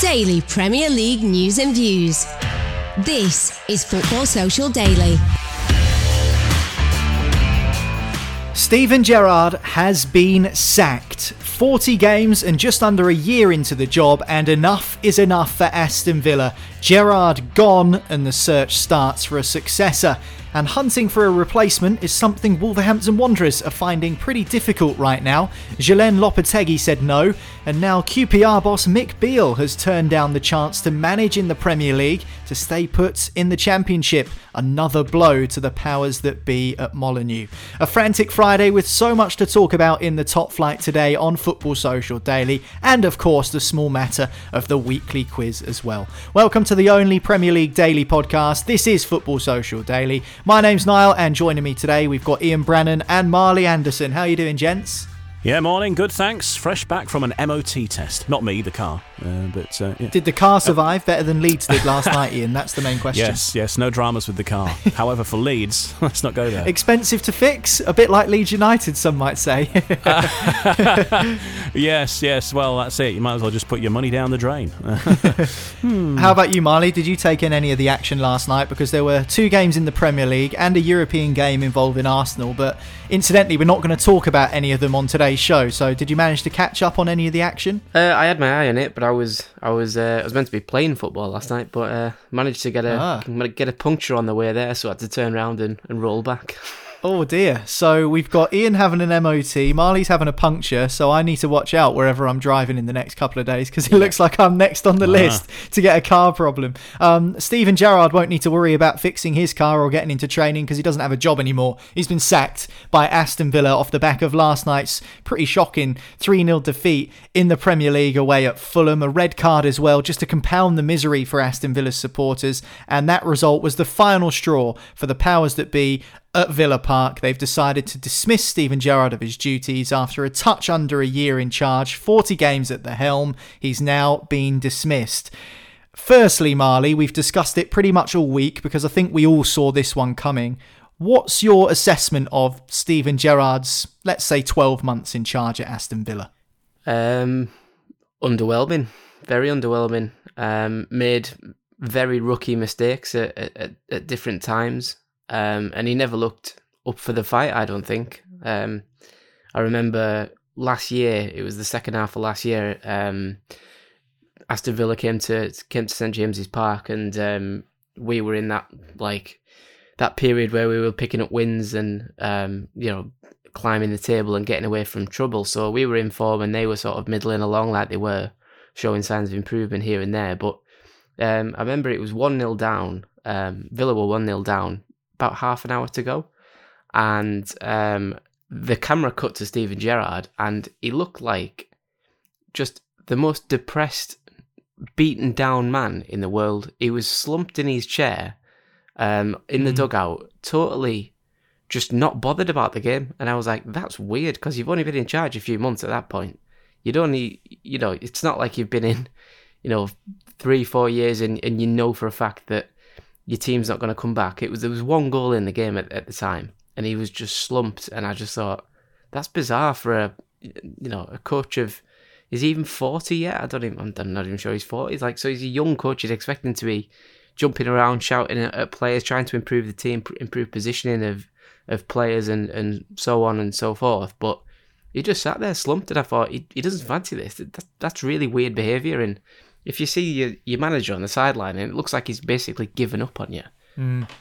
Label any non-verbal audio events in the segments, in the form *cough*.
Daily Premier League news and views. This is Football Social Daily. Steven Gerrard has been sacked. 40 games and just under a year into the job, and enough is enough for Aston Villa. Gerrard gone, and the search starts for a successor and hunting for a replacement is something Wolverhampton Wanderers are finding pretty difficult right now. Julen Lopetegui said no, and now QPR boss Mick Beale has turned down the chance to manage in the Premier League to stay put in the Championship. Another blow to the powers that be at Molineux. A frantic Friday with so much to talk about in the top flight today on Football Social Daily, and of course the small matter of the weekly quiz as well. Welcome to the only Premier League daily podcast. This is Football Social Daily. My name's Niall, and joining me today we've got Ian Brannan and Marley Anderson. How are you doing, gents? Yeah, morning. Good, thanks. Fresh back from an MOT test. Not me, the car. Uh, but uh, yeah. Did the car survive better than Leeds did last night, Ian? That's the main question. Yes, yes. No dramas with the car. *laughs* However, for Leeds, *laughs* let's not go there. Expensive to fix, a bit like Leeds United, some might say. *laughs* yes, yes. Well, that's it. You might as well just put your money down the drain. hmm. How about you, Marley? Did you take in any of the action last night? Because there were two games in the Premier League and a European game involving Arsenal. But incidentally, we're not going to talk about any of them on show. So, did you manage to catch up on any of the action? Uh, I had my eye on it, but I was I was uh, I was meant to be playing football last night, but uh, managed to get a ah. get a puncture on the way there, so I had to turn around and, and roll back. *laughs* Oh dear. So we've got Ian having an MOT, Marley's having a puncture, so I need to watch out wherever I'm driving in the next couple of days because it looks like I'm next on the uh-huh. list to get a car problem. Um, Steven Gerrard won't need to worry about fixing his car or getting into training because he doesn't have a job anymore. He's been sacked by Aston Villa off the back of last night's pretty shocking 3 0 defeat in the Premier League away at Fulham. A red card as well, just to compound the misery for Aston Villa's supporters. And that result was the final straw for the powers that be at Villa Park, they've decided to dismiss Steven Gerrard of his duties after a touch under a year in charge, 40 games at the helm. He's now been dismissed. Firstly, Marley, we've discussed it pretty much all week because I think we all saw this one coming. What's your assessment of Steven Gerrard's, let's say, 12 months in charge at Aston Villa? Um, underwhelming, very underwhelming. Um, made very rookie mistakes at, at, at different times um, and he never looked up for the fight. I don't think. Um, I remember last year. It was the second half of last year. Um, Aston Villa came to came to St James's Park, and um, we were in that like that period where we were picking up wins and um, you know climbing the table and getting away from trouble. So we were in form, and they were sort of middling along like they were, showing signs of improvement here and there. But um, I remember it was one 0 down. Um, Villa were one 0 down, about half an hour to go, and um, the camera cut to Steven Gerrard, and he looked like just the most depressed, beaten down man in the world. He was slumped in his chair, um, in the mm. dugout, totally just not bothered about the game. And I was like, that's weird because you've only been in charge a few months at that point. You'd only, you know, it's not like you've been in, you know, three, four years and, and you know for a fact that your team's not going to come back. It was there was one goal in the game at, at the time, and he was just slumped. And I just thought that's bizarre for a you know a coach of is he even forty yet? I don't even I'm not even sure he's forty. He's like so he's a young coach. He's expecting to be jumping around, shouting at, players, trying to improve the team, improve positioning of of players, and and so on and so forth. But he just sat there slumped, and I thought he, he doesn't fancy this. That, that's really weird behaviour and if you see your, your manager on the sideline and it looks like he's basically given up on you,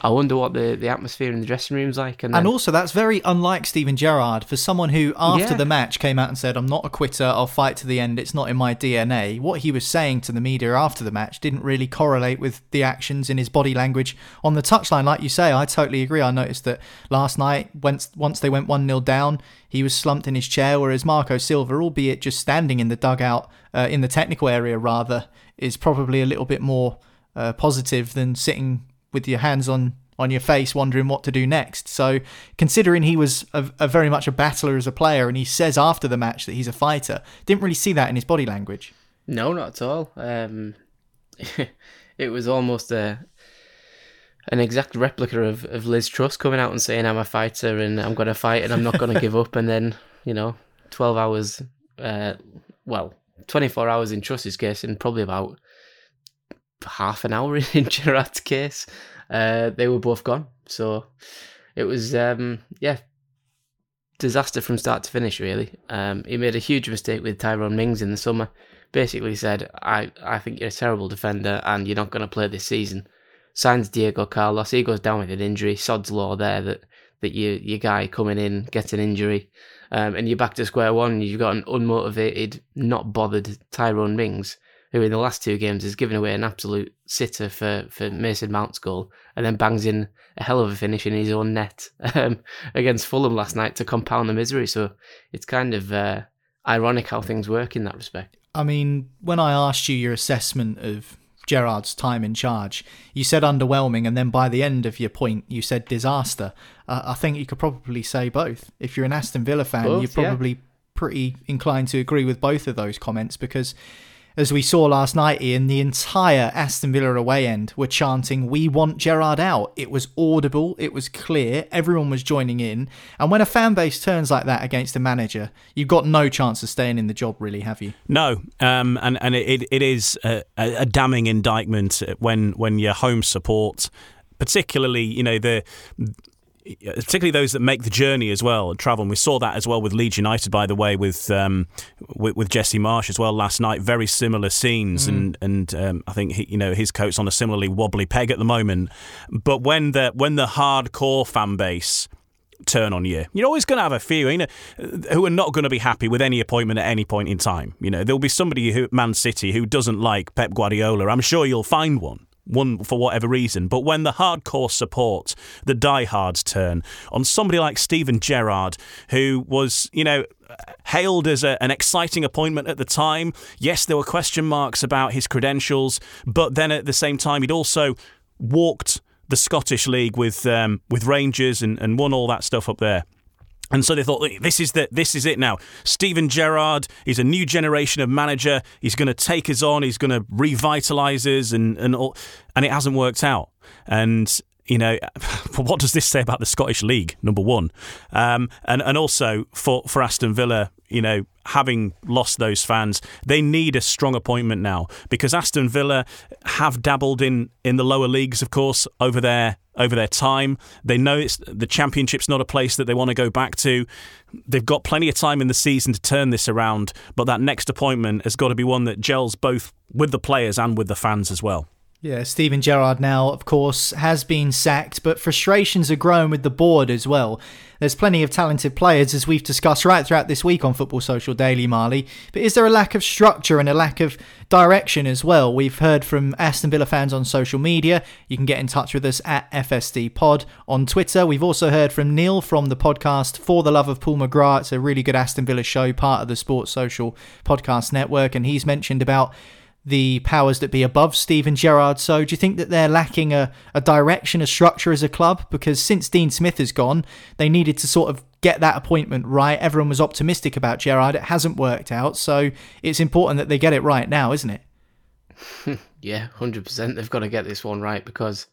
I wonder what the, the atmosphere in the dressing room's like. And, then, And also, that's very unlike Steven Gerrard for someone who, after Yeah. the match, came out and said, I'm not a quitter, I'll fight to the end, it's not in my DNA. What he was saying to the media after the match didn't really correlate with the actions in his body language on the touchline. Like you say, I totally agree. I noticed that last night, once, once they went 1 0 down, he was slumped in his chair, whereas Marco Silva, albeit just standing in the dugout, uh, in the technical area rather, is probably a little bit more uh, positive than sitting with your hands on on your face wondering what to do next so considering he was a, a very much a battler as a player and he says after the match that he's a fighter didn't really see that in his body language No, not at all. Um, *laughs* it was almost a an exact replica of, of Liz Truss coming out and saying I'm a fighter and I'm going to fight and I'm not going to give up. And then, you know, 12 hours, uh, well, 24 hours in Truss's case and probably about half an hour *laughs* in Gerrard's case, uh, they were both gone. So it was, um, yeah, disaster from start to finish, really. Um, he made a huge mistake with Tyrone Mings in the summer basically said, I, I think you're a terrible defender and you're not going to play this season. Signs Diego Carlos. He goes down with an injury. Sod's law there that, that you, your guy coming in gets an injury um, and you're back to square one. You've got an unmotivated, not bothered Tyrone Mings, who in the last two games has given away an absolute sitter for, for Mason Mount's goal and then bangs in a hell of a finish in his own net *laughs* um, against Fulham last night to compound the misery. So it's kind of uh, ironic how things work in that respect. I mean, when I asked you your assessment of Gerrard's time in charge, you said underwhelming, and then by the end of your point, you said disaster. Uh, I think you could probably say both. If you're an Aston Villa fan, Both, you're yeah. probably pretty inclined to agree with both of those comments because. As we saw last night, Ian, the entire Aston Villa away end were chanting, We want Gerrard out. It was audible, it was clear, everyone was joining in. And when a fan base turns like that against a manager, you've got no chance of staying in the job, really, have you? No, um, and and it it is a, a damning indictment when when your home support, particularly you know the. Particularly those that make the journey as well and travel. And we saw that as well with Leeds United, by the way, with um, with, with Jesse Marsch as well last night. Very similar scenes, and and um, I think he, you know his coat's on a similarly wobbly peg at the moment. But when the when the hardcore fan base turn on you. You're always going to have a few, you know, who are not going to be happy with any appointment at any point in time. You know, there'll be somebody who Man City who doesn't like Pep Guardiola. I'm sure you'll find one. One for whatever reason, but when the hardcore support, the diehards turn on somebody like Steven Gerrard, who was, you know, hailed as a, an exciting appointment at the time. Yes, there were question marks about his credentials, but then at the same time, he'd also walked the Scottish League with um, with Rangers and, and won all that stuff up there. And so they thought this is the this is it now. Steven Gerrard is a new generation of manager. He's going to take us on. He's going to revitalise us, and and all, and it hasn't worked out. And you know, *laughs* what does this say about the Scottish League? Number one, um, and and also for for Aston Villa, you know, having lost those fans, they need a strong appointment now because Aston Villa have dabbled in in the lower leagues, of course, over their over their time. They know it's the championship's not a place that they want to go back to. They've got plenty of time in the season to turn this around, but that next appointment has got to be one that gels both with the players and with the fans as well. Yeah, Steven Gerrard now, of course, has been sacked, but frustrations are growing with the board as well. There's plenty of talented players, as we've discussed right throughout this week on Football Social Daily, Marley. But is there a lack of structure and a lack of direction as well? We've heard from Aston Villa fans on social media. You can get in touch with us at FSD Pod on Twitter. We've also heard from Neil from the podcast For the Love of Paul McGrath. It's a really good Aston Villa show, part of the Sports Social Podcast Network, and he's mentioned about the powers that be above Steven Gerrard. So, do you think that they're lacking a, a direction, a structure as a club? Because since Dean Smith has gone, they needed to sort of get that appointment right. Everyone was optimistic about Gerrard. It hasn't worked out. So, it's important that they get it right now, isn't it? *laughs* Yeah, hundred percent. They've got to get this one right because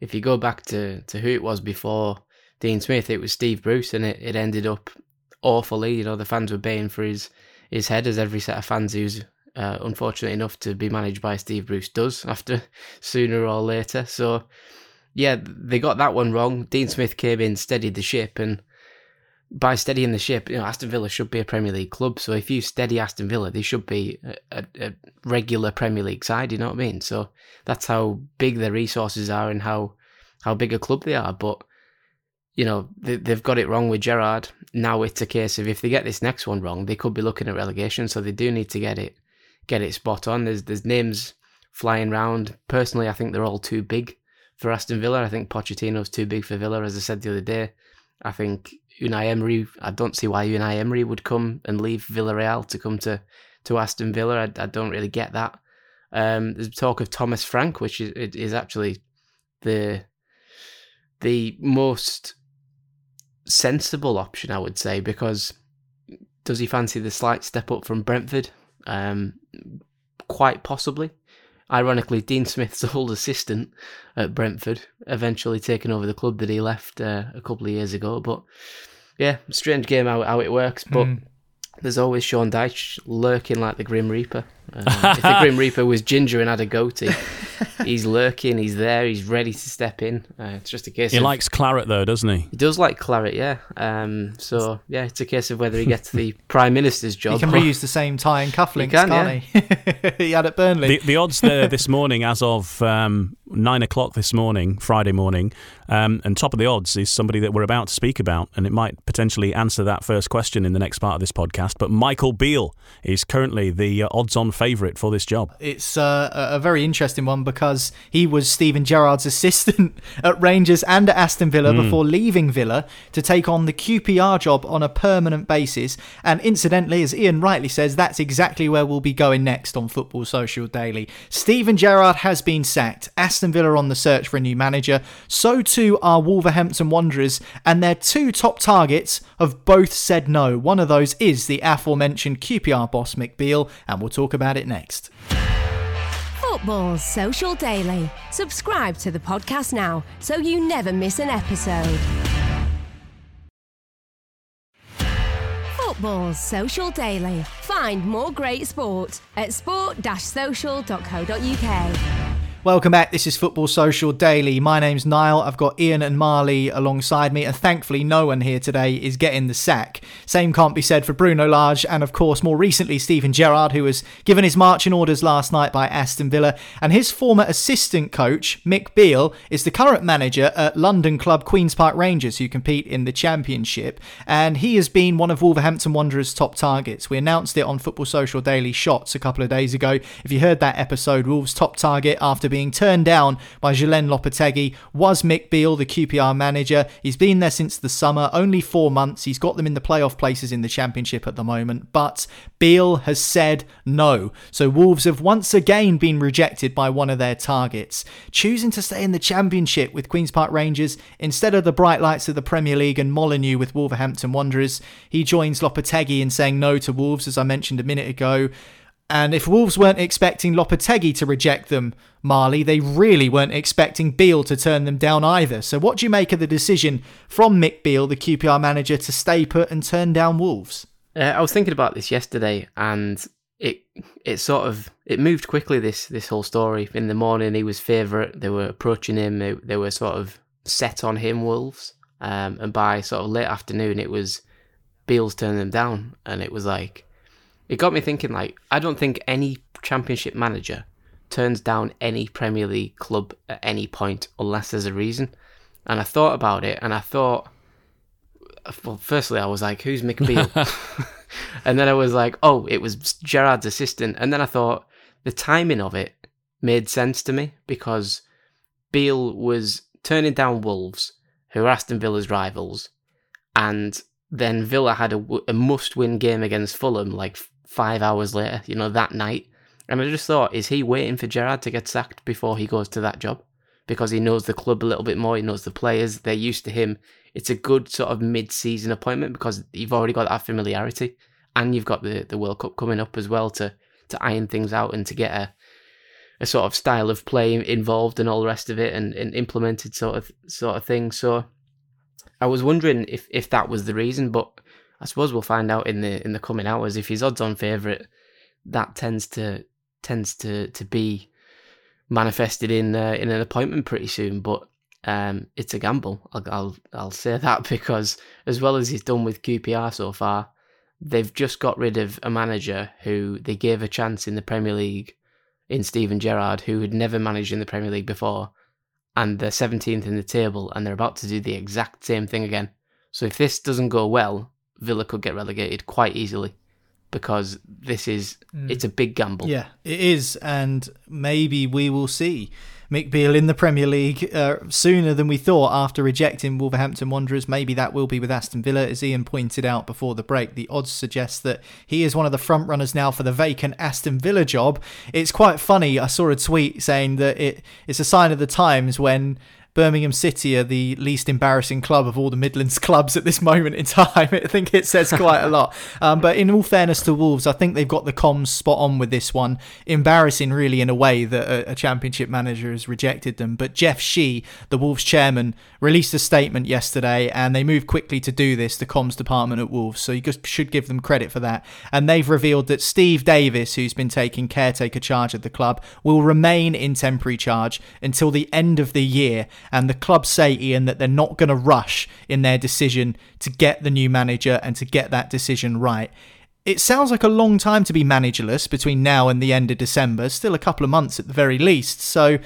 if you go back to, to who it was before Dean Smith, it was Steve Bruce, and it, it ended up awfully. You know, the fans were baying for his his head, as every set of fans who's uh, unfortunate enough to be managed by Steve Bruce does after *laughs* sooner or later. So, yeah, they got that one wrong. Dean Smith came in, steadied the ship, and by steadying the ship, you know, Aston Villa should be a Premier League club. So if you steady Aston Villa, they should be a, a, regular Premier League side. You know what I mean? So that's how big their resources are and how how big a club they are, but you know they, they've got it wrong with Gerrard. Now it's a case of if they get this next one wrong, they could be looking at relegation. So they do need to get it get it spot on. There's there's names flying around. Personally, I think they're all too big for Aston Villa. I think Pochettino's too big for Villa, as I said the other day. I think Unai Emery. I don't see why Unai Emery would come and leave Villarreal to come to to Aston Villa. I, I don't really get that. Um, there's talk of Thomas Frank, which is is actually the the most sensible option, I would say, because does he fancy the slight step up from Brentford? Um, quite possibly. Ironically, Dean Smith's *laughs* old assistant at Brentford, eventually taking over the club that he left uh, a couple of years ago. But yeah, strange game how, how it works. But mm. there's always Sean Dyche lurking like the Grim Reaper. Uh, *laughs* if the Grim Reaper was ginger and had a goatee, *laughs* he's lurking, he's there, he's ready to step in. Uh, it's just a case. He of, likes claret, though, doesn't he? He does like claret, yeah. Um, so yeah, it's a case of whether he gets the *laughs* prime minister's job. He can reuse the same tie and cufflinks, can, not yeah. he? *laughs* he had at Burnley. The, the odds there this morning, as of um, nine o'clock this morning, Friday morning, um, and top of the odds is somebody that we're about to speak about, and it might potentially answer that first question in the next part of this podcast. But Michael Beale is currently the uh, odds-on favourite for this job. It's uh, a very interesting one because he was Steven Gerrard's assistant *laughs* at Rangers and at Aston Villa mm. before leaving Villa to take on the QPR job on a permanent basis. And incidentally, as Ian rightly says, that's exactly where we'll be going next on Football Social Daily. Steven Gerrard has been sacked. Aston Villa on the search for a new manager. So too are Wolverhampton Wanderers, and their two top targets have both said no. One of those is the aforementioned QPR boss Mick Beale, and we'll talk about it next. Football Social Daily. Subscribe to the podcast now so you never miss an episode. Football Social Daily. Find more great sport at sport-social.co.uk. Welcome back. This is Football Social Daily. My name's Niall. I've got Ian and Marley alongside me, and thankfully, no one here today is getting the sack. Same can't be said for Bruno Lage, and of course, more recently, Steven Gerrard, who was given his marching orders last night by Aston Villa. And his former assistant coach, Mick Beale, is the current manager at London club Queen's Park Rangers, who compete in the Championship. And he has been one of Wolverhampton Wanderers' top targets. We announced it on Football Social Daily Shots a couple of days ago. If you heard that episode, Wolves' top target after being turned down by Julen Lopetegui was Mick Beale, the QPR manager. He's been there since the summer, only four months. He's got them in the playoff places in the Championship at the moment, but Beale has said no. So Wolves have once again been rejected by one of their targets, choosing to stay in the Championship with Queen's Park Rangers instead of the bright lights of the Premier League and Molineux with Wolverhampton Wanderers. He joins Lopetegui in saying no to Wolves, as I mentioned a minute ago. And if Wolves weren't expecting Lopetegui to reject them, Marley, they really weren't expecting Beale to turn them down either. So what do you make of the decision from Mick Beale, the QPR manager, to stay put and turn down Wolves? Uh, I was thinking about this yesterday, and it it sort of it moved quickly. This this whole story. In the morning, he was favourite. They were approaching him. They, they were sort of set on him, Wolves. Um, and by sort of late afternoon, it was Beale's turning them down, and it was like it got me thinking. Like, I don't think any Championship manager turns down any Premier League club at any point unless there's a reason. And I thought about it, and I thought, well, firstly, I was like, "Who's Mick Beale?" *laughs* *laughs* and then I was like, "Oh, it was Gerrard's assistant." And then I thought the timing of it made sense to me because Beale was turning down Wolves, who are Aston Villa's rivals, and then Villa had a, a must-win game against Fulham like five hours later, you know, that night. And I just thought, is he waiting for Gerrard to get sacked before he goes to that job? Because he knows the club a little bit more, he knows the players, they're used to him. It's a good sort of mid season appointment because you've already got that familiarity and you've got the, the World Cup coming up as well to, to iron things out and to get a a sort of style of play involved and all the rest of it and, and implemented sort of sort of thing. So I was wondering if, if that was the reason, but I suppose we'll find out in the in the coming hours if he's odds on favourite. That tends to tends to to be manifested in uh, in an appointment pretty soon, but um, it's a gamble. I'll, I'll I'll say *laughs* that because as well as he's done with QPR so far, they've just got rid of a manager who they gave a chance in the Premier League in Steven Gerrard, who had never managed in the Premier League before, and they're 17th in the table, and they're about to do the exact same thing again. So if this doesn't go well, Villa could get relegated quite easily because this is it's a big gamble. Yeah, it is, and maybe we will see Mick Beale in the Premier League uh, sooner than we thought after rejecting Wolverhampton Wanderers. Maybe that will be with Aston Villa, as Ian pointed out before the break. The odds suggest that he is one of the front runners now for the vacant Aston Villa job. It's quite funny. I saw a tweet saying that it, it's a sign of the times when Birmingham City are the least embarrassing club of all the Midlands *laughs* clubs at this moment in time. *laughs* I think it says quite a lot. Um, but in all fairness to Wolves, I think they've got the comms spot on with this one. Embarrassing, really, in a way that a, a Championship manager has rejected them. But Jeff Shi, the Wolves chairman, released a statement yesterday, and they moved quickly to do this, the comms department at Wolves. So you just should give them credit for that. And they've revealed that Steve Davis, who's been taking caretaker charge of the club, will remain in temporary charge until the end of the year and the club say, Ian, that they're not going to rush in their decision to get the new manager and to get that decision right. It sounds like a long time to be managerless between now and the end of December, still a couple of months at the very least. So,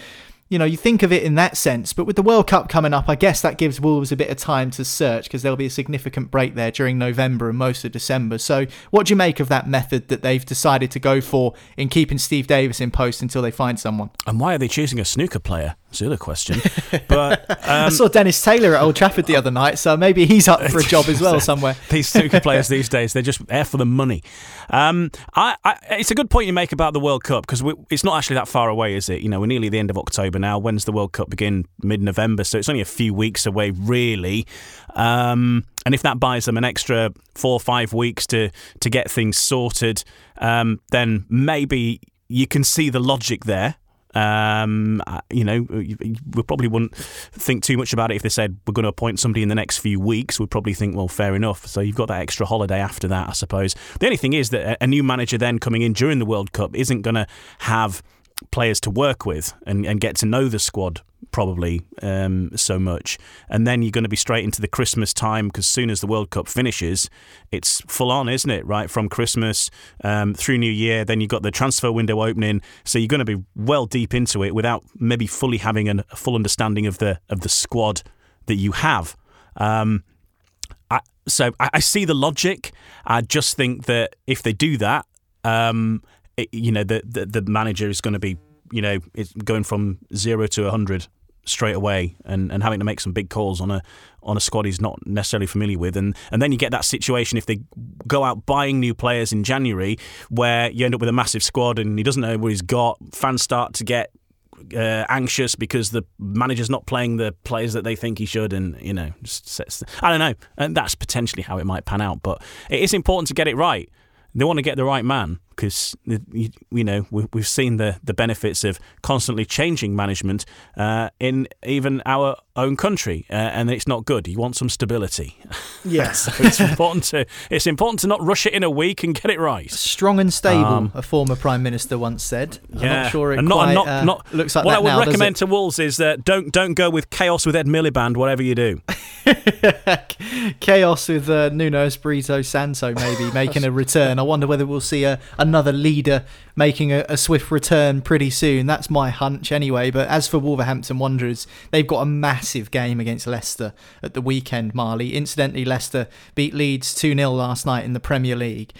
you know, you think of it in that sense. But with the World Cup coming up, I guess that gives Wolves a bit of time to search because there'll be a significant break there during November and most of December. So, what do you make of that method that they've decided to go for in keeping Steve Davis in post until they find someone? And why are they choosing a snooker player? The question. *laughs* But I um, saw Dennis Taylor at Old Trafford the other night, so maybe he's up for a *laughs* job as well somewhere. these snooker *laughs* players these days, they're just there for the money. Um, I, I, it's a good point you make about the World Cup because it's not actually that far away, is it? You know, we're nearly the end of October now. When's the World Cup begin? Mid November, so it's only a few weeks away, really. Um, and if that buys them an extra four or five weeks to to get things sorted, um, then maybe you can see the logic there. Um, uh, you know, we probably wouldn't think too much about it if they said we're going to appoint somebody in the next few weeks. We'd probably think, well, fair enough. So you've got that extra holiday after that, I suppose. The only thing is that a new manager then coming in during the World Cup isn't going to have players to work with and, and get to know the squad probably um, so much. And then you're going to be straight into the Christmas time because soon as the World Cup finishes, it's full on, isn't it? Right from Christmas um, through New Year, then you've got the transfer window opening, so you're going to be well deep into it without maybe fully having an, a full understanding of the of the squad that you have. Um, I, so I, I see the logic. I just think that if they do that, um, it, you know, the, the the manager is going to be, you know, it's going from zero to hundred straight away and, and having to make some big calls on a on a squad he's not necessarily familiar with and and then you get that situation if they go out buying new players in January where you end up with a massive squad and he doesn't know what he's got fans start to get uh, anxious because the manager's not playing the players that they think he should, and you know, just sets. I don't know, and that's potentially how it might pan out. But it is important to get it right. They want to get the right man because you, you know we, we've seen the the benefits of constantly changing management uh, in even our own country, uh, and it's not good. You want some stability. *laughs* Yeah. so it's important to it's important to not rush it in a week and get it right. Strong and stable, Um, a former prime minister once said. I'm Yeah, not sure it and not, quite not, uh, not looks like what I would now, recommend to Wolves is that don't don't go with chaos with Ed Miliband, whatever you do. *laughs* Chaos with uh, Nuno Espirito Santo maybe *laughs* making a return. I wonder whether we'll see a, another leader making a, a swift return pretty soon. That's my hunch anyway. But as for Wolverhampton Wanderers, they've got a massive game against Leicester at the weekend, Marley. Incidentally, Leicester beat Leeds 2 0 last night in the Premier League.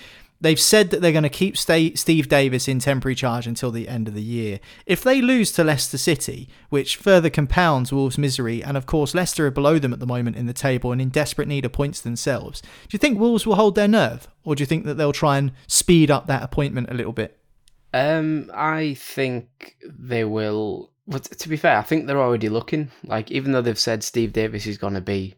They've said that they're going to keep Steve Davis in temporary charge until the end of the year. If they lose to Leicester City, which further compounds Wolves' misery, and of course Leicester are below them at the moment in the table and in desperate need of points themselves, do you think Wolves will hold their nerve, or do you think that they'll try and speed up that appointment a little bit? Um, I think they will. But to be fair, I think they're already looking. Like, even though they've said Steve Davis is going to be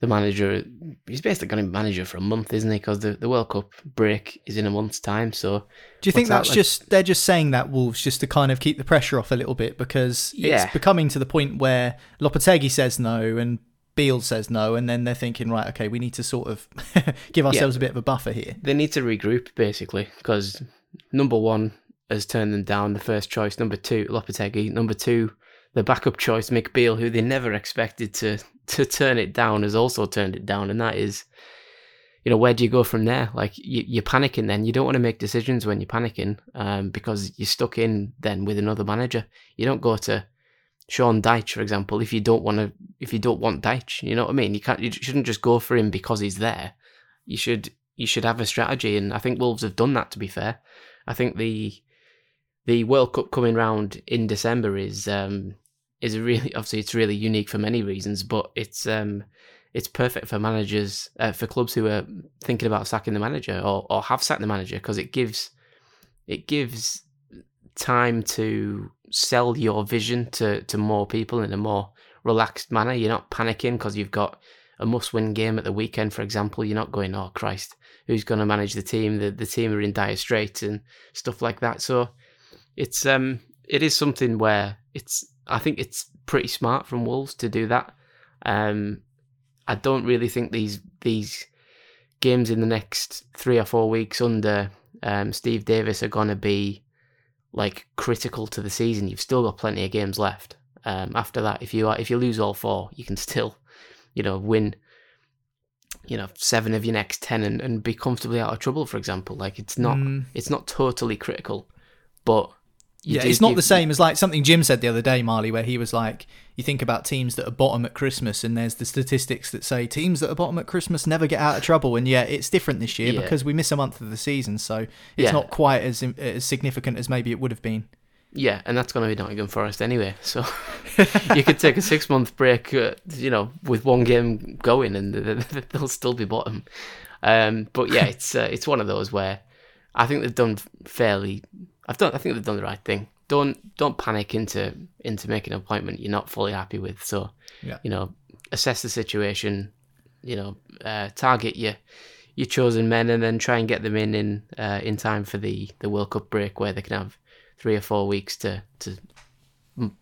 the manager, he's basically going to be manager for a month, isn't he? Because the, the World Cup break is in a month's time. So, Do you think What's that that's like? just they're just saying that Wolves just to kind of keep the pressure off a little bit because Yeah. it's becoming to the point where Lopetegui says no and Beale says no, and then they're thinking, right, okay, we need to sort of *laughs* give ourselves a bit of a buffer here. they need to regroup basically because number one has turned them down the first choice number two Lopetegui number two the backup choice Mick Beale who they never expected to to turn it down has also turned it down and that is you know where do you go from there like you, you're panicking then you don't want to make decisions when you're panicking um, because you're stuck in then with another manager you don't go to Sean Dyche, for example, if you don't want to, if you don't want Dyche, you know what I mean. You can't, you shouldn't just go for him because he's there. You should, you should have a strategy, and I think Wolves have done that. To be fair, I think the the World Cup coming round in December is um, is really obviously it's really unique for many reasons, but it's um, it's perfect for managers uh, for clubs who are thinking about sacking the manager or, or have sacked the manager because it gives it gives time to sell your vision to to more people in a more relaxed manner. You're not panicking because you've got a must-win game at the weekend, for example. You're not going, oh Christ, who's going to manage the team? The the team are in dire straits and stuff like that. So it's um it is something where it's I think it's pretty smart from Wolves to do that. Um, I don't really think these these games in the next three or four weeks under um, Steve Davis are going to be like critical to the season. You've still got plenty of games left. Um, after that, if you are, if you lose all four, you can still, you know, win. You know, seven of your next ten and, and be comfortably out of trouble. For example, like it's not Mm. it's not totally critical, but you yeah, it's not give- the same as like something Jim said the other day, Marley, where he was like, you think about teams that are bottom at Christmas, and there's the statistics that say teams that are bottom at Christmas never get out of trouble, and yeah, it's different this year Yeah. because we miss a month of the season, so it's Yeah. not quite as as significant as maybe it would have been. Yeah, and that's going to be Nottingham Forest anyway. So *laughs* you could take a six month break, uh, you know, with one game going, and th- th- they'll still be bottom. Um, but yeah, it's uh, it's one of those where I think they've done fairly. I've done. I think they've done the right thing. Don't don't panic into into making an appointment you're not fully happy with. So Yeah. you know, assess the situation. You know, uh, target your your chosen men, and then try and get them in in uh, in time for the the World Cup break, where they can have three or four weeks to to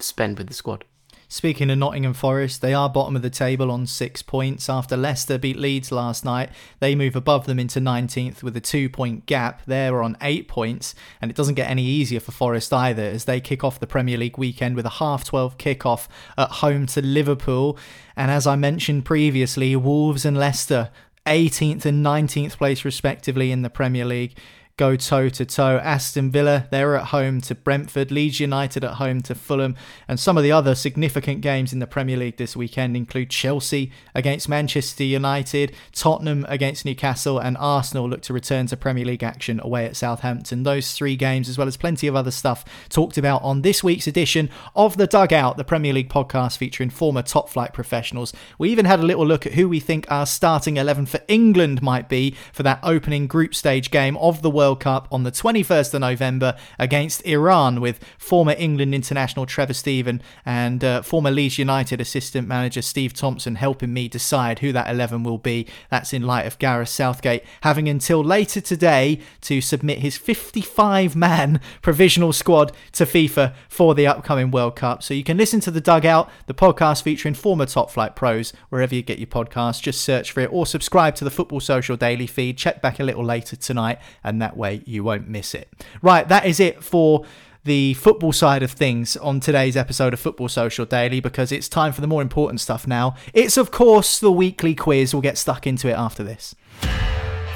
spend with the squad. Speaking of Nottingham Forest, they are bottom of the table on six points. After Leicester beat Leeds last night, they move above them into 19th with a two point gap. They're on eight points, and it doesn't get any easier for Forest either as they kick off the Premier League weekend with a half 12 kickoff at home to Liverpool. And as I mentioned previously, Wolves and Leicester, 18th and 19th place respectively in the Premier League go toe to toe. Aston Villa, they're at home to Brentford, Leeds United at home to Fulham, and some of the other significant games in the Premier League this weekend include Chelsea against Manchester United, Tottenham against Newcastle, and Arsenal look to return to Premier League action away at Southampton. Those three games, as well as plenty of other stuff, talked about on this week's edition of The Dugout, the Premier League podcast featuring former top flight professionals. We even had a little look at who we think our starting 11 for England might be for that opening group stage game of the World Cup on the 21st of November against Iran with former England international Trevor Steven and uh, former Leeds United assistant manager Steve Thompson helping me decide who that 11 will be. That's in light of Gareth Southgate having until later today to submit his 55 man provisional squad to FIFA for the upcoming World Cup. So you can listen to The Dugout, the podcast featuring former top flight pros, wherever you get your podcasts. Just search for it or subscribe to the Football Social Daily feed. Check back a little later tonight, and that way you won't miss it. Right, that is it for the football side of things on today's episode of Football Social Daily because it's time for the more important stuff now. It's, of course, the weekly quiz. We'll get stuck into it after this.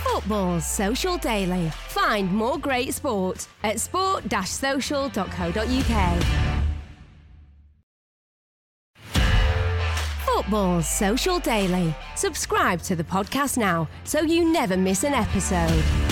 Football's Social Daily. Find more great sport at sport-social.co.uk. Football's Social Daily. Subscribe to the podcast now so you never miss an episode.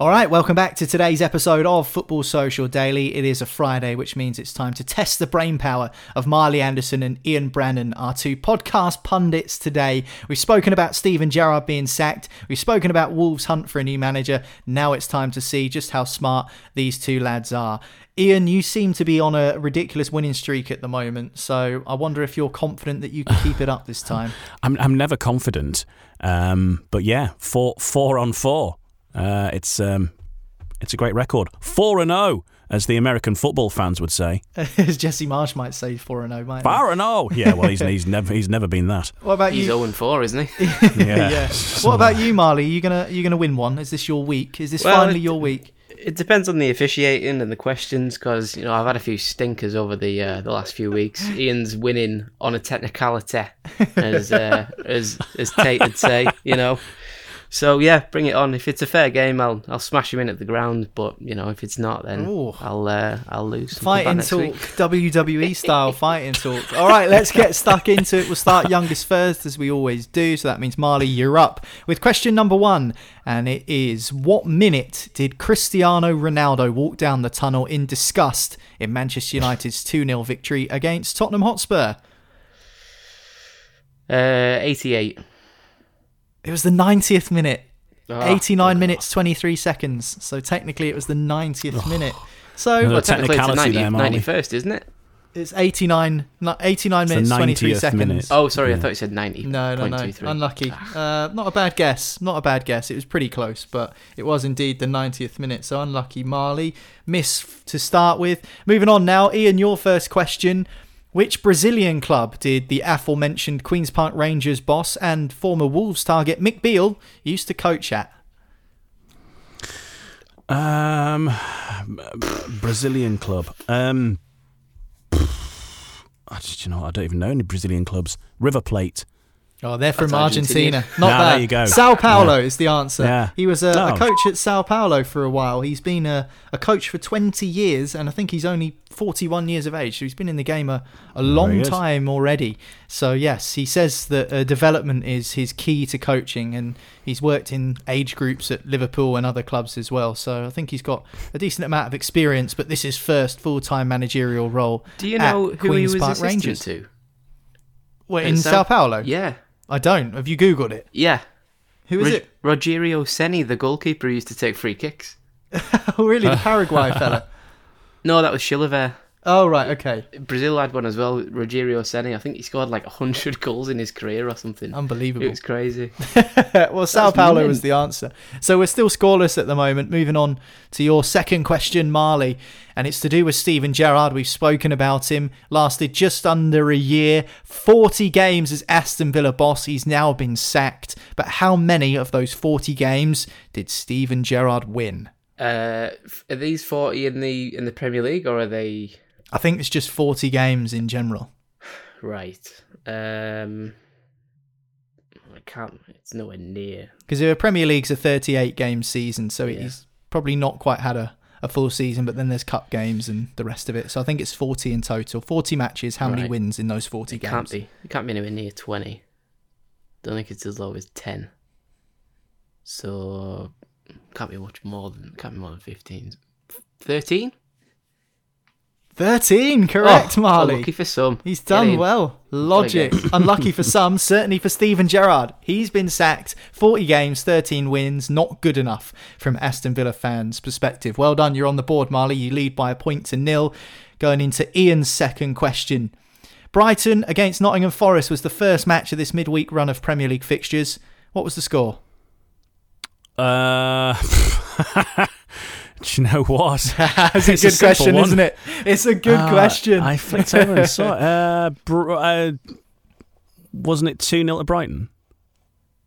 All right, welcome back to today's episode of Football Social Daily. It is a Friday, which means it's time to test the brain power of Marley Anderson and Ian Brannan, our two podcast pundits today. We've spoken about Steven Gerrard being sacked. We've spoken about Wolves' hunt for a new manager. Now it's time to see just how smart these two lads are. Ian, you seem to be on a ridiculous winning streak at the moment, so I wonder if you're confident that you can keep it up this time. *laughs* I'm I'm never confident, um, but yeah, four four on four. Uh, it's um, it's a great record. Four and zero, as the American football fans would say. *laughs* As Jesse Marsch might say, 4 and 0, might? Four and zero. Yeah, well, he's *laughs* he's never he's never been that. What about He's you? 0 4, isn't he? *laughs* Yeah. yeah. What about you, Marley? You gonna you gonna win one? Is this your week? Is this Well, finally it- your week? It depends on the officiating and the questions, because you know I've had a few stinkers over the uh, the last few weeks. Ian's winning on a technicality, as uh, as as Tate would say, you know. So yeah, bring it on. If it's a fair game, I'll I'll smash him in at the ground. But you know, if it's not, then Ooh. I'll uh, I'll lose. Fighting talk. WWE *laughs* style fighting talk. All right, let's get stuck into it. We'll start youngest first, as we always do. So that means Marley, you're up with question number one, and it is: What minute did Cristiano Ronaldo walk down the tunnel in disgust in Manchester United's two 0 victory against Tottenham Hotspur? Uh, 88. It was the 90th minute. Oh, 89 minutes 23 seconds. So technically, it was the 90th minute. So Well, technically it's the technicality 90, there, Marley. 91st, isn't it? it's 89, no, 89 the minutes 23 seconds. minute. Oh, sorry, I thought you said 90. No, no, no. 0.23. Unlucky. Uh, not a bad guess. Not a bad guess. It was pretty close, but it was indeed the 90th minute. So unlucky, Marley. Miss to start with. Moving on now. Ian, your first question. Which Brazilian club did the aforementioned Queen's Park Rangers boss and former Wolves target Mick Beale used to coach at? Um, Brazilian club. Um, *sighs* I just, you know, I don't even know any Brazilian clubs. River Plate. Oh, they're from Argentina. Argentina. *laughs* Not bad. there you go. Sao Paulo Yeah. is the answer. Yeah. He was a, a Oh. coach at Sao Paulo for a while. He's been a, a coach for 20 years, and I think he's only 41 years of age. So he's been in the game a, a long time already. So, yes, he says that uh, development is his key to coaching, and he's worked in age groups at Liverpool and other clubs as well. So I think he's got a decent amount of experience, but this is first full time managerial role. Do you at know who Queen's he was Park assistant Rangers. to? What, At in Sao- Sao Paulo? Yeah. I don't. Have you Googled it? Yeah. Who is Rog- it? Rogerio Ceni, the goalkeeper, who used to take free kicks. *laughs* Oh, really? The Paraguay fella. *laughs* No, that was Chilavert. Oh, right. Okay. Brazil had one as well, Rogerio Ceni. I think he scored like 100 *laughs* goals in his career or something. Unbelievable. It was crazy. *laughs* well, Sao Paulo mint. was the answer. So we're still scoreless at the moment. Moving on to your second question, Marley. And it's to do with Steven Gerrard. We've spoken about him. Lasted just under a year. 40 games as Aston Villa boss. He's now been sacked. But how many of those 40 games did Steven Gerrard win? Uh, are these 40 in the in the Premier League or are they I think it's just 40 games in general. right? Um, I can't. It's nowhere near. Because the Premier League's a 38 game season, so Yeah. he's probably not quite had a, a full season, but then there's cup games and the rest of it. So I think it's 40 in total. 40 matches. How many wins in those 40 It games? can't be. It can't be anywhere near 20. Don't think it's as low as 10. So can't be much more than can't be more than 15. 13? 13, correct, Oh, Marley. Lucky for some. He's done well. Logic. Unlucky for some, *laughs* certainly for Steven Gerrard. He's been sacked. 40 games, 13 wins. Not good enough from Aston Villa fans' perspective. Well done. You're on the board, Marley. You lead by a point to nil. Going into Ian's second question. Brighton against Nottingham Forest was the first match of this midweek run of Premier League fixtures. What was the score? Uh, *laughs* do *laughs* you know what? *laughs* That's a It's a good simple question, one. isn't it? It's a good Uh, question. I flicked over and saw it. Uh, br- uh, wasn't it 2 0 to Brighton?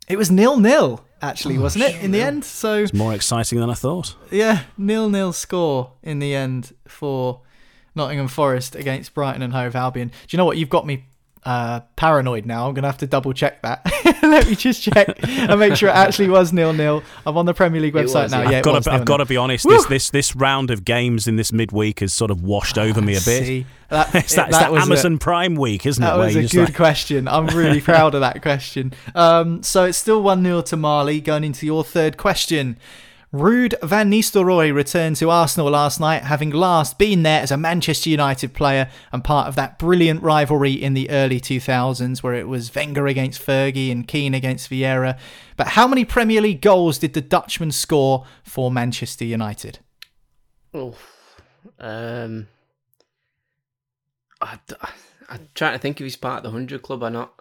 It was nil nil, actually, wasn't it, in the end? So It's more exciting than I thought. Yeah, nil nil score in the end for Nottingham Forest against Brighton and Hove Albion. Do you know what? You've got me uh, paranoid now. I'm gonna have to double check that. *laughs* Let me just check and make sure it actually was nil nil. I'm on the Premier League website was, now. yeah. Yeah, I've it got, to, I've got to be honest. Woo! This, this this round of games in this midweek has sort of washed over me a bit. See, *laughs* that, it's that, it's that was a- Amazon Prime week, isn't That it? where was a good like- question. I'm really *laughs* proud of that question. Um, so it's still 1 0 to Marley going into your third question. Ruud Van Nistelrooy returned to Arsenal last night, having last been there as a Manchester United player and part of that brilliant rivalry in the early 2000s where it was Wenger against Fergie and Keane against Vieira. But how many Premier League goals did the Dutchman score for Manchester United? Oh, um, I, I'm trying to think if he's part of the hundred club or not.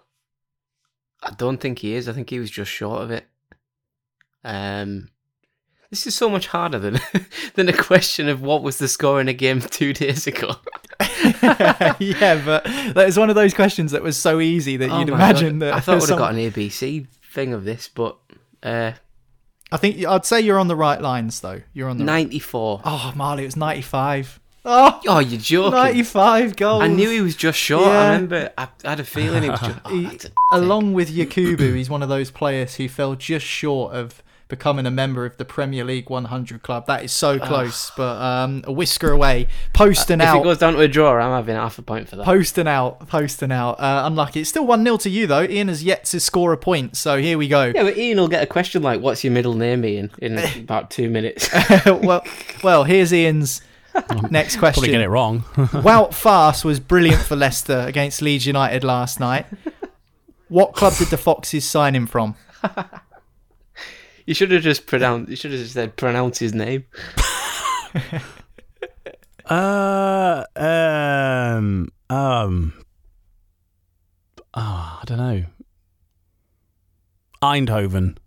I don't think he is. I think he was just short of it. Um, this is so much harder than *laughs* than a question of what was the score in a game *laughs* two days ago. *laughs* yeah, but that is one of those questions that was so easy that Oh you'd imagine God. that I thought I would have got an ABC thing of this, but uh, I think I'd say you're on the right lines though. You're on the ninety four. Oh, Marley, it was 95. Oh, Oh, you're joking. 95 goals. I knew he was just short. Yeah. I remember. I, I had a feeling he was just. Oh, He- a along with Yakubu, he's one of those players who fell just short of becoming a member of the Premier League 100 club. That is so close, but um, a whisker away. Posting if out. If it goes down to a draw, I'm having half a point for that. Posting out, posting out. Uh, unlucky. It's still 1 0 to you, though. Ian has yet to score a point, so here we go. yeah, but Ian will get a question like, "What's your middle name, Ian?" in *laughs* about two minutes. *laughs* well, well, here's Ian's *laughs* next question. Probably get it wrong. Wout Faes was brilliant for Leicester against Leeds United last night. What club did the Foxes sign him from? You should have just pronounced. You should have just said pronounce his name. *laughs* Uh, um, um, oh, I don't know. Eindhoven.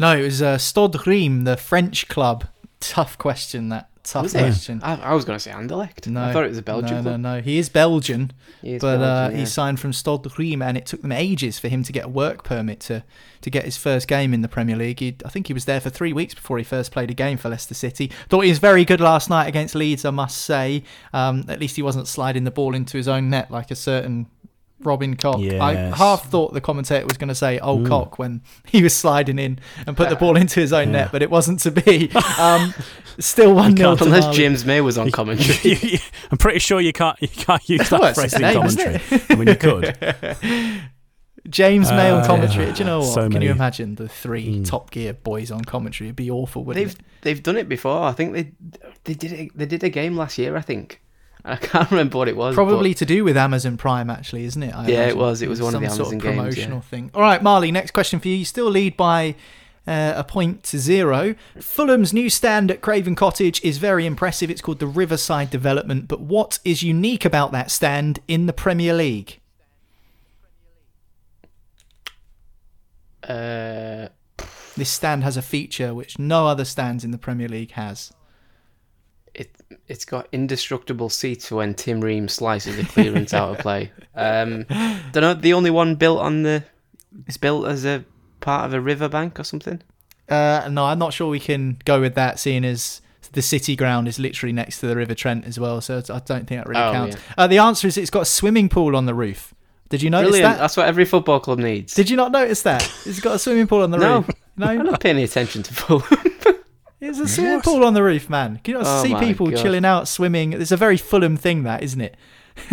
No, it was uh, Stade Reims, the French club. Tough question, that. Tough Was question. I, I was going to say Anderlecht. No, I thought it was a Belgian No, club. no, no. He is Belgian, He is but uh, Belgian, he signed from Stade Reims, and it took them ages for him to get a work permit to, to get his first game in the Premier League. He, I think he was there for three weeks before he first played a game for Leicester City. Thought he was very good last night against Leeds, I must say. Um, at least he wasn't sliding the ball into his own net like a certain Robin Koch. I half thought the commentator was going to say "old cock" when he was sliding in and put the ball into his own net, but it wasn't to be. Um, still one 0 to Unless Marley. James May was on *laughs* commentary. You- *laughs* you- I'm pretty sure you can't you can't use that it's phrase in name, commentary. I mean, you could. *laughs* James May on Uh, commentary. Do you know what? so Can many- you imagine the three Mm. Top Gear boys on commentary? It'd be awful, wouldn't they've it? they've done it before. I think they they did it. They did a game last year. I think. *laughs* I can't remember what it was. Probably to do with Amazon Prime, actually, isn't it? I Yeah, it was. It was one of some the sort Amazon games, promotional yeah. thing. All right, Marley. Next question for you. You still lead by uh, a point to zero. Fulham's new stand at Craven Cottage is very impressive. It's called the Riverside Development. But what is unique about that stand in the Premier League? Uh, This stand has a feature which no other stands in the Premier League has. It it's got indestructible seats when Tim Ream slices a clearance out of play. Um, don't know. The only one built on the. It's built as a part of a riverbank or something. Uh, no, I'm not sure we can go with that, seeing as the city ground is literally next to the River Trent as well. So I don't think that really Oh, counts. yeah. Uh, the answer is it's got a swimming pool on the roof. Did you notice Brilliant. that? That's what every football club needs. Did you not notice that? It's got a swimming pool on the roof. No. roof. I'm not paying any attention to Fulham. *laughs* it's a swimming pool on the roof, man. Can you not Oh see my people God. chilling out, swimming? It's a very Fulham thing, that isn't it? *laughs*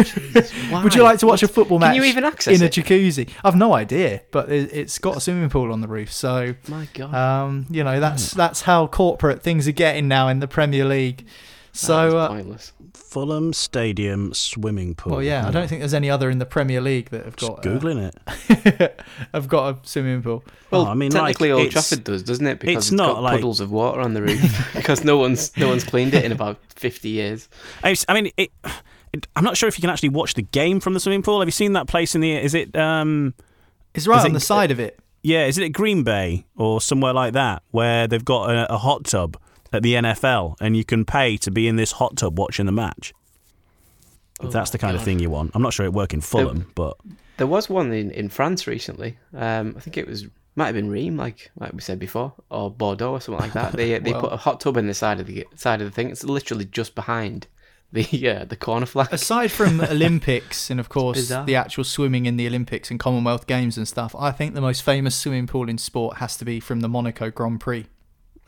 Would you like to watch a football match Can you even access in a it? jacuzzi? I've no idea, but it- it's got a swimming pool on the roof. So My God. Um, you know, that's that's how corporate things are getting now in the Premier League. So, uh. Fulham Stadium swimming pool. well, yeah, I don't think there's any other in the Premier League that have got. Just got googling it. Uh, *laughs* have got a swimming pool. Well, I mean, like, technically, Old it's- Trafford does, doesn't it? Because it's it's not got like- puddles of water on the roof *laughs* because no one's no one's cleaned it in about fifty years. I I mean, it, it, I'm not sure if you can actually watch the game from the swimming pool. Have you seen that place in the? Is it? Um, It's right Is on it- the side of it. yeah, is it at Green Bay or somewhere like that where they've got a, a hot tub at the NFL and you can pay to be in this hot tub watching the match. If Oh that's the my kind of thing you want. I'm not sure it work in Fulham, but There was one in, in France recently. Um, I think it was might have been Rheims, like like we said before, or Bordeaux or something like that. They *laughs* they Well- put a hot tub in the side of the side of the thing. It's literally just behind the *laughs* uh, the corner flag. Aside from *laughs* Olympics and of course the actual swimming in the Olympics and Commonwealth Games and stuff, I think the most famous swimming pool in sport has to be from the Monaco Grand Prix.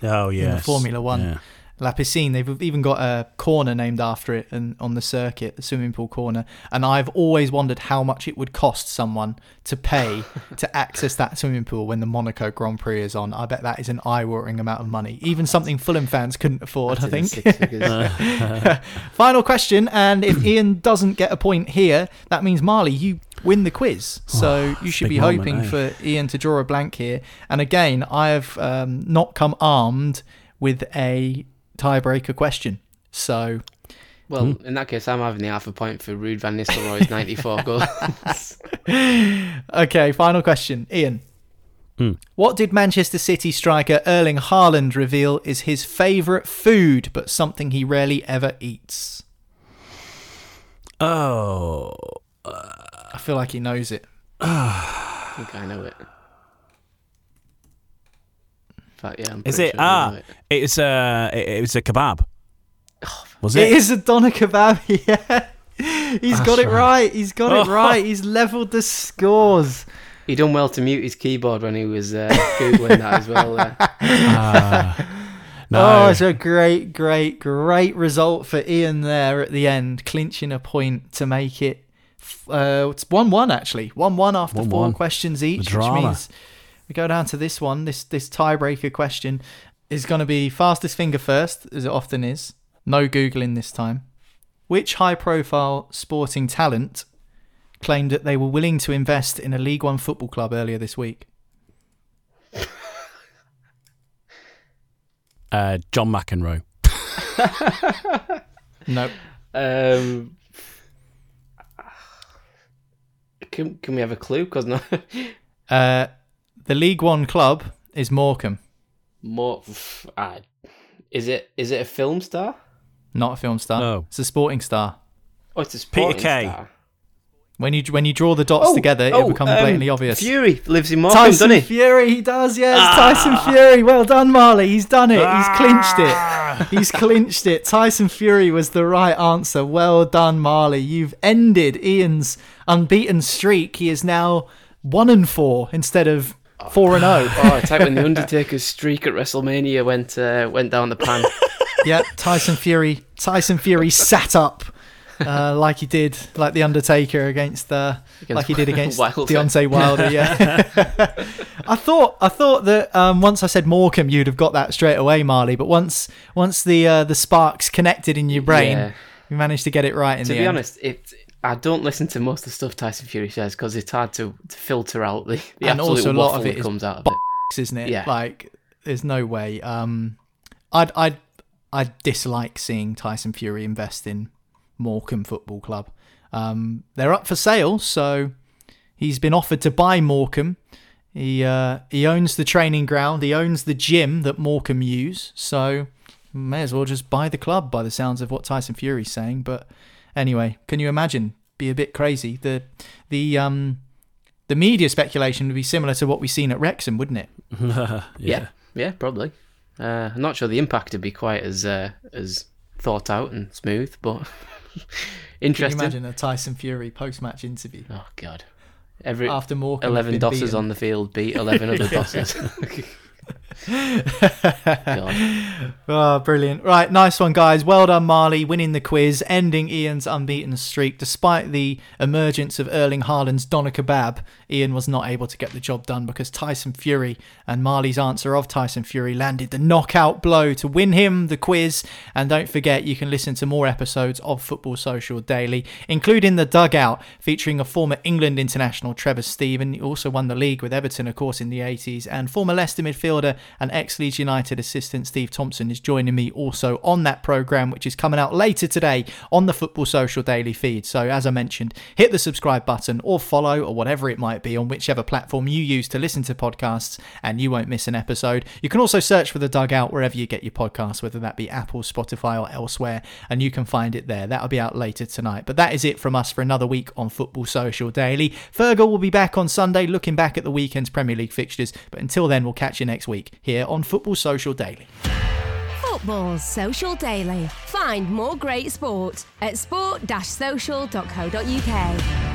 Oh in yeah, the Formula One. La Piscine. They've even got a corner named after it and on the circuit, the swimming pool corner. And I've always wondered how much it would cost someone to pay *laughs* to access that swimming pool when the Monaco Grand Prix is on. I bet that is an eye-watering amount of money. Even something Fulham fans couldn't afford. I think. the six figures. *laughs* *laughs* Final question, and if Ian doesn't get a point here, that means Marley, you win the quiz. So you should be moment, hoping eh? for Ian to draw a blank here. And again, I have um, not come armed with a tiebreaker question. So well, Hmm. in that case, I'm having the half a point for Ruud Van Nistelrooy's 94 *laughs* goals. *laughs* Okay, final question. Ian. Hmm. What did Manchester City striker Erling Haaland reveal is his favourite food, but something he rarely ever eats? Oh, I feel like he knows it. I think I know it. In fact, yeah, I'm is pretty it? sure I Ah, it. it's a it, it's a kebab. Was It it? is a doner kebab. *laughs* Yeah. He's got it right. right. He's got it Oh. right. He's leveled the scores. He done well to mute his keyboard when he was uh, googling that as well. Uh, Ah. no. Oh, it's a great, great, great result for Ian there at the end, clinching a point to make it. Uh, it's one-one actually, one-one after 4 questions each, which drama. means we go down to this one. This this tiebreaker question is going to be fastest finger first, as it often is. No googling this time. Which high-profile sporting talent claimed that they were willing to invest in a League One football club earlier this week? Uh, John McEnroe. *laughs* No. um, can can we have a clue? Because no, *laughs* Uh, the League One club is Morecambe. more. Uh, is it is it a film star? Not a film star. No. It's a sporting star. Oh, it's a Peter sporting Kay. star. When you when you draw the dots together, it'll become um, blatantly obvious. Fury lives in Morecambe, Tyson doesn't he? Fury, he does, yes. Tyson Fury. Well done, Marley. He's done it. He's clinched it. He's clinched it. Tyson Fury was the right answer. Well done, Marley. You've ended Ian's unbeaten streak. He is now one and four instead of four and oh. Oh, it's like when the Undertaker's streak at WrestleMania went uh, went down the pan. *laughs* yeah, Tyson Fury. Tyson Fury sat up uh, like he did, like the Undertaker against, uh, Against like he did against *laughs* Wilder. Deontay Wilder. Yeah, *laughs* I thought I thought that um, once I said Morecambe, you'd have got that straight away, Marley. But once once the uh, the sparks connected in your brain, Yeah. you managed to get it right in To the be end. honest, it I don't listen to most of the stuff Tyson Fury says because it's hard to, to filter out the, the And also a lot of it comes out of it. isn't it? Yeah. Like, there's no way. Um, I'd I'd I dislike seeing Tyson Fury invest in Morecambe Football Club. Um, they're up for sale, so he's been offered to buy Morecambe. He uh, he owns the training ground. He owns the gym that Morecambe use. So may as well just buy the club. By the sounds of what Tyson Fury's saying. But anyway, can you imagine? Be a bit crazy. The the um the media speculation would be similar to what we've seen at Wrexham, wouldn't it? *laughs* Yeah, yeah, probably. Uh, I'm not sure the impact would be quite as uh, as thought out and smooth, but *laughs* *laughs* Can you imagine a Tyson Fury post-match interview Oh god, every after Morecambe had eleven beaten? on the field beat eleven other *laughs* dosses. *laughs* *laughs* Oh, brilliant. Right, nice one, guys. Well done, Marley, winning the quiz, ending Ian's unbeaten streak. Despite the emergence of Erling Haaland's Doner Kebab, Ian was not able to get the job done because Tyson Fury and Marley's answer of Tyson Fury landed the knockout blow to win him the quiz. And don't forget, you can listen to more episodes of Football Social Daily, including The Dugout, featuring a former England international, Trevor Steven. He also won the league with Everton, of course, in the 80s, and former Leicester midfielder and ex Leeds United assistant Steve Thompson is joining me also on that programme, which is coming out later today on the Football Social Daily feed. So, as I mentioned, hit the subscribe button or follow or whatever it might be on whichever platform you use to listen to podcasts, and you won't miss an episode. You can also search for the dugout wherever you get your podcasts, whether that be Apple, Spotify, or elsewhere, and you can find it there. That'll be out later tonight. But that is it from us for another week on Football Social Daily. Fergal will be back on Sunday, looking back at the weekend's Premier League fixtures. But until then, we'll catch you next week here on Football Social Daily. Football Social Daily. Find more great sport at sport-social.co.uk.